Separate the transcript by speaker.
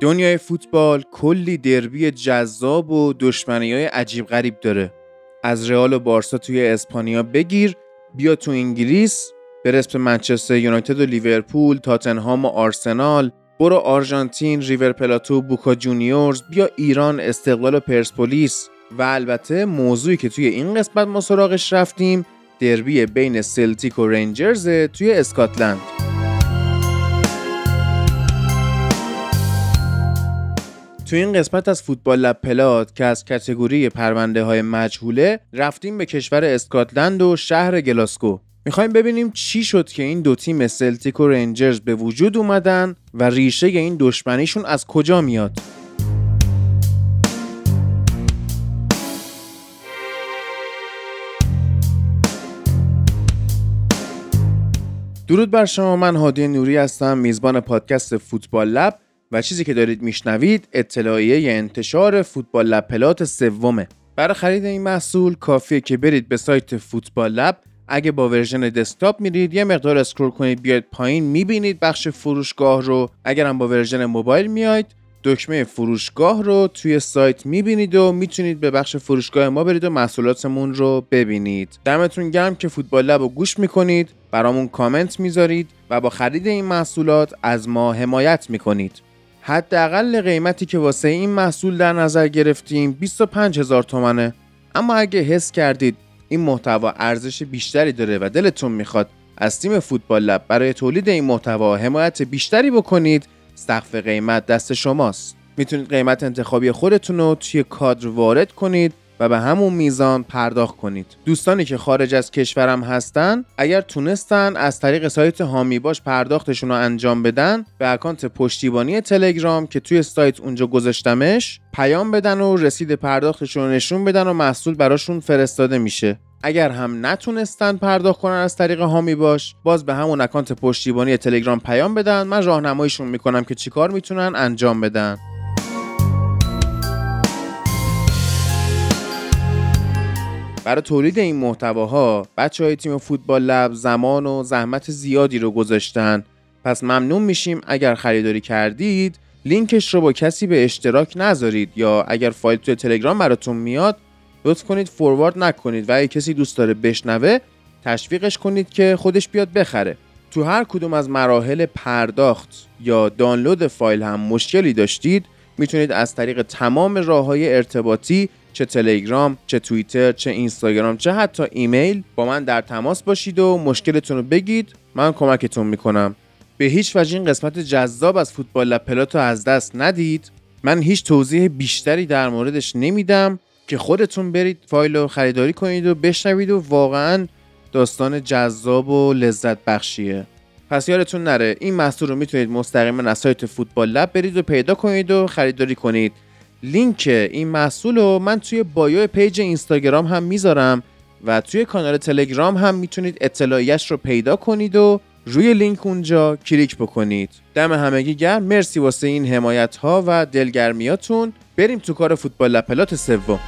Speaker 1: دنیای فوتبال کلی دربی جذاب و دشمنی های عجیب غریب داره. از رئال و بارسا توی اسپانیا بگیر بیا تو انگلیس برس به منچستر یونایتد و لیورپول تاتنهام و آرسنال برو آرژانتین ریور پلات و بوکا جونیورز بیا ایران استقلال و پرسپولیس. و البته موضوعی که توی این قسمت ما سراغش رفتیم دربی بین سلتیک و رنجرز توی اسکاتلند. تو این قسمت از فوتبال لب پلات که از کتگوری پرونده های مجهوله رفتیم به کشور اسکاتلند و شهر گلاسکو. می‌خوایم ببینیم چی شد که این دو تیم سلتیک و رنجرز به وجود اومدن و ریشه این دشمنیشون از کجا میاد؟ درود بر شما من هادی نوری هستم میزبان پادکست فوتبال لب. و چیزی که دارید میشنوید اطلاعیه انتشار Football Lab Plot سومه. برای خرید این محصول کافیه که برید به سایت Football Lab. اگه با version desktop میرید یه مقدار scroll کنید بیاید پایین می‌بینید بخش فروشگاه رو. اگر هم با version موبایل میاید دکمه فروشگاه رو توی سایت می‌بینید و می‌تونید به بخش فروشگاه ما برید و محصولاتمون رو ببینید. دمتون گرم که Football Lab رو گوش می‌کنید برامون کامنت می‌ذارید و با خرید این محصولات از ما حمایت می‌کنید. حداقل قیمتی که واسه این محصول در نظر گرفتیم 25 هزار تومنه. اما اگه حس کردید این محتوا ارزش بیشتری داره و دلتون می‌خواد از تیم فوتبال لب برای تولید این محتوا حمایت بیشتری بکنید سقف قیمت دست شماست. می‌تونید قیمت انتخابی خودتون رو توی کادر وارد کنید و به همون میزان پرداخت کنید. دوستانی که خارج از کشورم هستن اگر تونستن از طریق سایت هامی باش پرداختشون رو انجام بدن به اکانت پشتیبانی تلگرام که توی سایت اونجا گذاشتمش پیام بدن و رسید پرداختشون رو نشون بدن و محصول براشون فرستاده میشه. اگر هم نتونستن پرداخت کنن از طریق هامی باش باز به همون اکانت پشتیبانی تلگرام پیام بدن. من راهنماییشون می‌کنم که چیکار می‌تونن انجام بدن. برای تولید این محتواها بچه های تیم فوتبال لب زمان و زحمت زیادی رو گذاشتن. پس ممنون میشیم اگر خریداری کردید لینکش رو با کسی به اشتراک نذارید یا اگر فایل توی تلگرام براتون میاد لطف کنید فوروارد نکنید و اگه کسی دوست داره بشنوه تشویقش کنید که خودش بیاد بخره. تو هر کدوم از مراحل پرداخت یا دانلود فایل هم مشکلی داشتید می‌تونید از طریق تمام راه های ارتباطی چه تلگرام چه توییتر چه اینستاگرام چه حتی ایمیل با من در تماس باشید و مشکلتون رو بگید. من کمکتون می‌کنم. به هیچ وجه این قسمت جذاب از فوتبال لب پلاتو از دست ندید. من هیچ توضیح بیشتری در موردش نمیدم. که خودتون برید فایل رو خریداری کنید و بشنوید و واقعا داستان جذاب و لذت بخشیه. پس یادتون نره این محصول رو می‌تونید مستقیما از سایت Football Lab برید و پیدا کنید و خریداری کنید. لینک این محصول رو من توی bio page اینستاگرام هم می‌ذارم و توی کانال تلگرام هم می‌تونید اطلاعیش رو پیدا کنید و روی لینک اونجا کلیک بکنید. دم همگی گرم. مرسی واسه این حمایت ها و دلگرمیاتون. بریم تو کار Football Lab Plot سوم.